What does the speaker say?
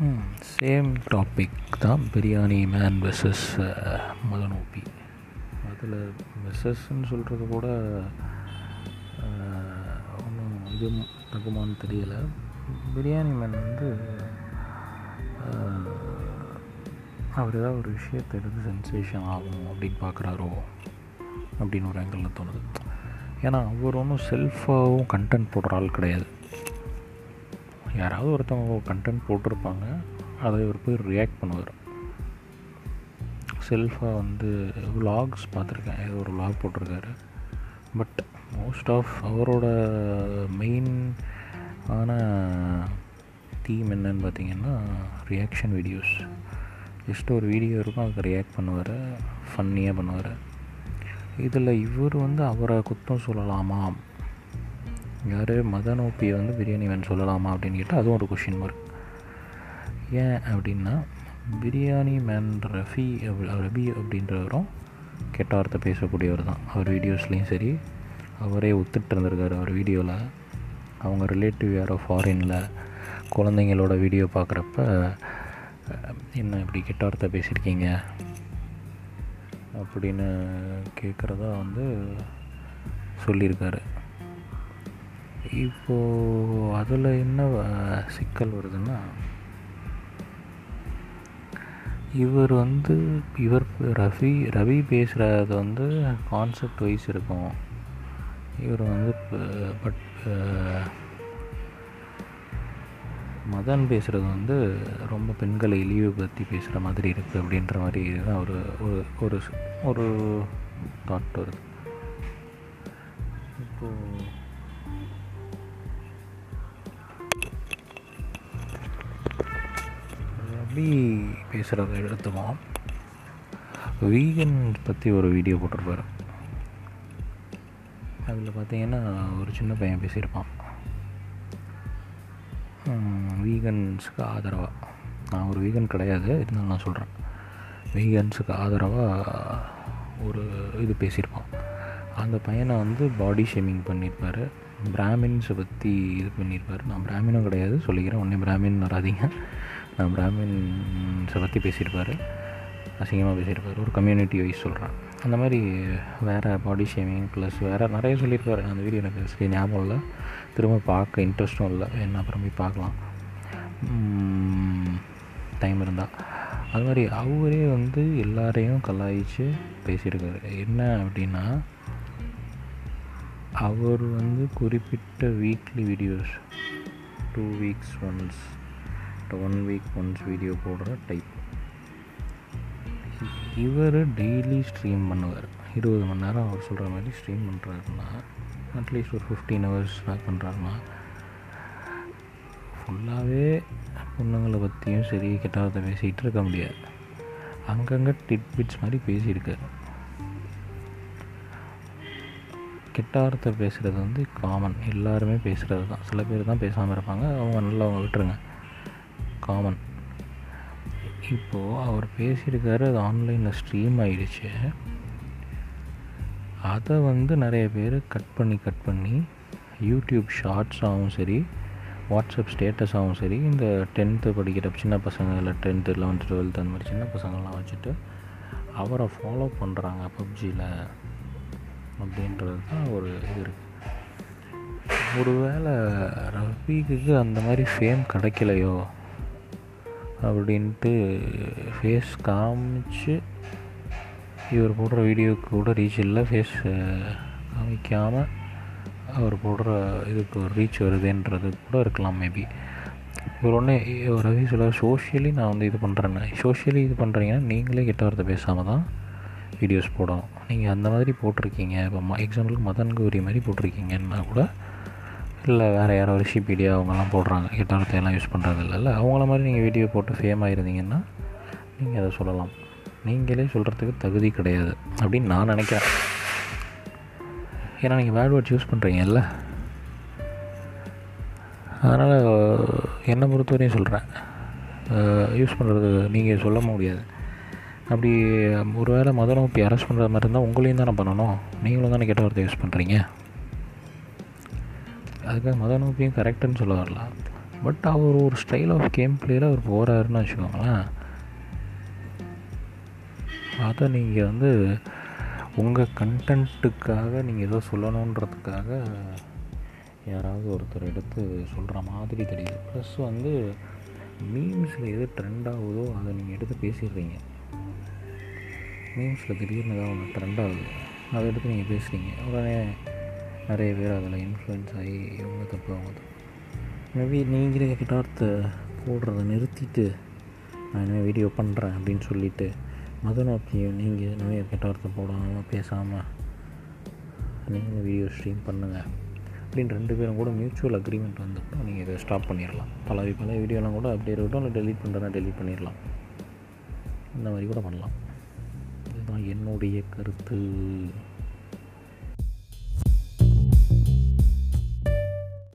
Hmm, same topic தான் biryani man versus மதனோபி அதில் வெர்சஸ்ன்னு சொல்கிறது கூட uh, ஒன்றும் இது தகுமான்னு தெரியலை. பிரியாணி மேன் வந்து uh, அவர் ஏதாவது ஒரு விஷயத்தை எடுத்து சென்சேஷன் ஆகும் அப்படின்னு பார்க்குறாரோ அப்படின்னு ஒரு ஆங்கிளில் தோணுது. ஏன்னா அவர் ஒன்றும் செல்ஃபாகவும் கண்டென்ட் போடுற ஆள் கிடையாது. யாராவது ஒருத்தவங்க கண்டென்ட் போட்டிருப்பாங்க அதை இவர் போய் ரியாக்ட் பண்ணுவார். செல்ஃபாக வந்து விலாக்ஸ் பார்த்துருக்கேன் ஏதோ ஒரு விலாக் போட்டிருக்காரு. பட் மோஸ்ட் ஆஃப் அவரோட மெயின் ஆன தீம் என்னன்னு பார்த்தீங்கன்னா ரியாக்ஷன் வீடியோஸ் ஜஸ்ட் ஒரு வீடியோ இருக்கும் அதுக்கு ரியாக்ட் பண்ணுவார் ஃபன்னியாக பண்ணுவார். இதில் இவர் வந்து அவரை குத்தம் சொல்லலாமா? யார்? மதனோப்பியை வந்து பிரியாணி வேன் சொல்லலாமா அப்படின்னு கேட்டால் அதுவும் ஒரு கொஷின் மார்க் ஏன் அப்படின்னா பிரியாணி மேன் ரஃபி ரபி அப்படின்றவரும் கெட்ட வார்த்தை பேசக்கூடியவர் தான். அவர் வீடியோஸ்லேயும் சரி அவரே ஒத்துட்டு இருந்திருக்காரு அவர் வீடியோவில் அவங்க ரிலேட்டிவ் யாரோ ஃபாரினில் குழந்தைங்களோட வீடியோ பார்க்குறப்ப என்ன இப்படி கெட்ட வார்த்தை பேசியிருக்கீங்க? அப்படின்னு கேட்குறதா வந்து சொல்லியிருக்காரு. இப்போது அதில் என்ன சிக்கல் வருதுன்னா இவர் வந்து இவர் ரவி ரவி பேசுகிறது வந்து கான்செப்ட் வைஸ் இருக்கும். இவர் வந்து பட் மதன் பேசுகிறது வந்து ரொம்ப பெண்களை இழிவு பற்றி பேசுகிற மாதிரி இருக்குது அப்படின்ற மாதிரி தான் ஒரு ஒரு ஒரு தாட் வருது. இப்போது ரபி பேசுகிறத எடுத்துவோம் வீகன் பற்றி ஒரு வீடியோ போட்டிருப்பார். அதில் பார்த்தீங்கன்னா ஒரு சின்ன பையன் பேசியிருப்பான். வீகன்ஸுக்கு ஆதரவாக நான் ஒரு வீகன் கிடையாது இருந்தாலும் நான் சொல்கிறேன் வீகன்ஸுக்கு ஆதரவாக ஒரு இது பேசியிருப்பான். அந்த பையனை வந்து பாடி ஷேமிங் பண்ணியிருப்பார். பிராமின்ஸை பற்றி இது பண்ணியிருப்பார். நான் பிராமினும் கிடையாது சொல்லிக்கிறேன். உடனே பிராமின் வராதிங்க. பிராமின்ஸை பற்றி பேசியிருப்பார். அசிங்கமாக பேசியிருப்பார். ஒரு கம்யூனிட்டி வைஸ் சொல்கிறான் அந்த மாதிரி வேறு பாடி ஷேமிங் ப்ளஸ் வேறு நிறைய சொல்லியிருக்காரு. அந்த வீடியோ எனக்கு சரி ஞாபகம் இல்லை. திரும்ப பார்க்க இன்ட்ரெஸ்ட்டும் இல்லை. என்ன அப்புறம் போய் பார்க்கலாம். டைம் இருந்தால் அது மாதிரி அவரே வந்து எல்லாரையும் கலாய்ச்சி பேசியிருக்காரு. என்ன அப்படின்னா அவர் வந்து குறிப்பிட்ட weekly videos two weeks once one week once video போடுற டைப் இவர் டெய்லி ஸ்ட்ரீம் பண்ணுவார். இருபது மணி நேரம் அவர் சொல்கிற மாதிரி ஸ்ட்ரீம் பண்ணுறாருன்னா அட்லீஸ்ட் ஒரு ஃபிஃப்டீன் ஹவர்ஸ் பேக் பண்ணுறாருன்னா ஃபுல்லாகவே பொண்ணுங்களை பற்றியும் சரி கெட்டவத்தை பேசிகிட்டு இருக்க முடியாது. அங்கங்கே டிட் பிட்ஸ் மாதிரி பேசியிருக்காரு. கெட்டார்த்தை பேசுகிறது வந்து காமன் எல்லாருமே பேசுகிறது தான் சில பேர் தான் பேசாமல் இருப்பாங்க. அவங்க நல்லா அவங்க விட்டுருங்க. காமன் இப்போது அவர் பேசியிருக்காரு அது ஆன்லைனில் ஸ்ட்ரீம் ஆகிடுச்சு அதை வந்து நிறைய பேர் கட் பண்ணி கட் பண்ணி யூடியூப் ஷார்ட்ஸாகவும் சரி வாட்ஸ்அப் ஸ்டேட்டஸாகவும் சரி இந்த டென்த்து படிக்கிற சின்ன பசங்க இல்லை டென்த்து லெவன்த்து டுவெல்த்து அந்த மாதிரி சின்ன பசங்கள்லாம் வச்சுட்டு அவரை ஃபாலோ பண்ணுறாங்க பப்ஜியில் அப்படின்றது தான் ஒரு இது இருக்குது ஒருவேளை ரஃபீக்கு அந்த மாதிரி ஃபேம் கிடைக்கலையோ? அப்படின்ட்டு ஃபேஸ் காமிச்சு இவர் போடுற வீடியோவுக்கு கூட ரீச் இல்லை. ஃபேஸ் காமிக்காமல் அவர் போடுற இதுக்கு ஒரு ரீச் வருதுன்றது கூட இருக்கலாம் மேபி இவர் ஒன்று ரவி சொல்ல சோஷியலி நான் வந்து இது பண்ணுறேன்னு சோஷியலி இது பண்ணுறீங்கன்னா நீங்களே கெட்ட வார்த்தை பேசாமல் தான் வீடியோஸ் போடணும். நீங்கள் அந்த மாதிரி போட்டிருக்கீங்க. இப்போ ம எக்ஸாம்பிளுக்கு மதன் கௌரி மாதிரி போட்டிருக்கீங்கன்னா கூட இல்லை வேறு யாரோ ரிஷிபீடியா அவங்கெல்லாம் போடுறாங்க. கெட்ட வார்த்தையெல்லாம் யூஸ் பண்ணுறது இல்லைல்ல அவங்கள மாதிரி நீங்கள் வீடியோ போட்டு ஃபேம் ஆகிருந்தீங்கன்னா நீங்கள் அதை சொல்லலாம். நீங்களே சொல்கிறதுக்கு தகுதி கிடையாது அப்படின்னு நான் நினைக்கிறேன். ஏன்னா நீங்கள் பேட் வேர்ட்ஸ் யூஸ் பண்ணுறீங்கல்ல அதனால் என்னை பொறுத்தவரையும் சொல்கிறேன் யூஸ் பண்ணுறது நீங்கள் சொல்ல முடியாது. அப்படி ஒரு வேளை இப்போ அரெஸ்ட் பண்ணுற மாதிரி இருந்தால் உங்களையும் தானே பண்ணணும்? நீங்களும் தானே கெட்ட வார்த்தை யூஸ் பண்ணுறீங்க அதுக்காக மதனோப்பியும் கரெக்டுன்னு சொல்ல வரலாம் பட் அவர் ஒரு ஸ்டைல் ஆஃப் கேம் பிளேயில் அவர் போகிறாருன்னு வச்சுக்கோங்களேன். அதை நீங்கள் வந்து உங்கள் கண்டென்ட்டுக்காக நீங்கள் ஏதோ சொல்லணுன்றதுக்காக யாராவது ஒருத்தர் எடுத்து சொல்கிற மாதிரி தெரியுது. ப்ளஸ் வந்து மீம்ஸில் எது ட்ரெண்ட் ஆகுதோ அதை நீங்கள் எடுத்து பேசிடுறீங்க. மீம்ஸில் திடீர்னு ஏதாவது ஒன்று ட்ரெண்ட் ஆகுது. அதை எடுத்து நீங்கள் பேசுகிறீங்க உடனே நிறைய பேர் அதில் இன்ஃப்ளூயன்ஸ் ஆகி இவங்க தப்பு அவங்க தப்பு. மேபி நீங்களே கிட்டார்த்தை போடுறத நிறுத்திட்டு நான் இனிமேல் வீடியோ பண்ணுறேன் அப்படின்னு சொல்லிவிட்டு மது நோக்கி நீங்கள் நிறைய கிட்டார்த்தை போடாமல் பேசாமல் நீங்கள் வீடியோ ஸ்ட்ரீம் பண்ணுங்கள் அப்படின்னு ரெண்டு பேரும் கூட மியூச்சுவல் அக்ரிமெண்ட் வந்து நீங்கள் இதை ஸ்டாப் பண்ணிடலாம். பழைய பழைய வீடியோலாம் கூட அப்படியே இருக்கட்டும் இல்லை டெலிட் பண்ணுறேன்னா டெலிட் பண்ணிடலாம். இந்த மாதிரி கூட பண்ணலாம். இதுதான் என்னுடைய கருத்து.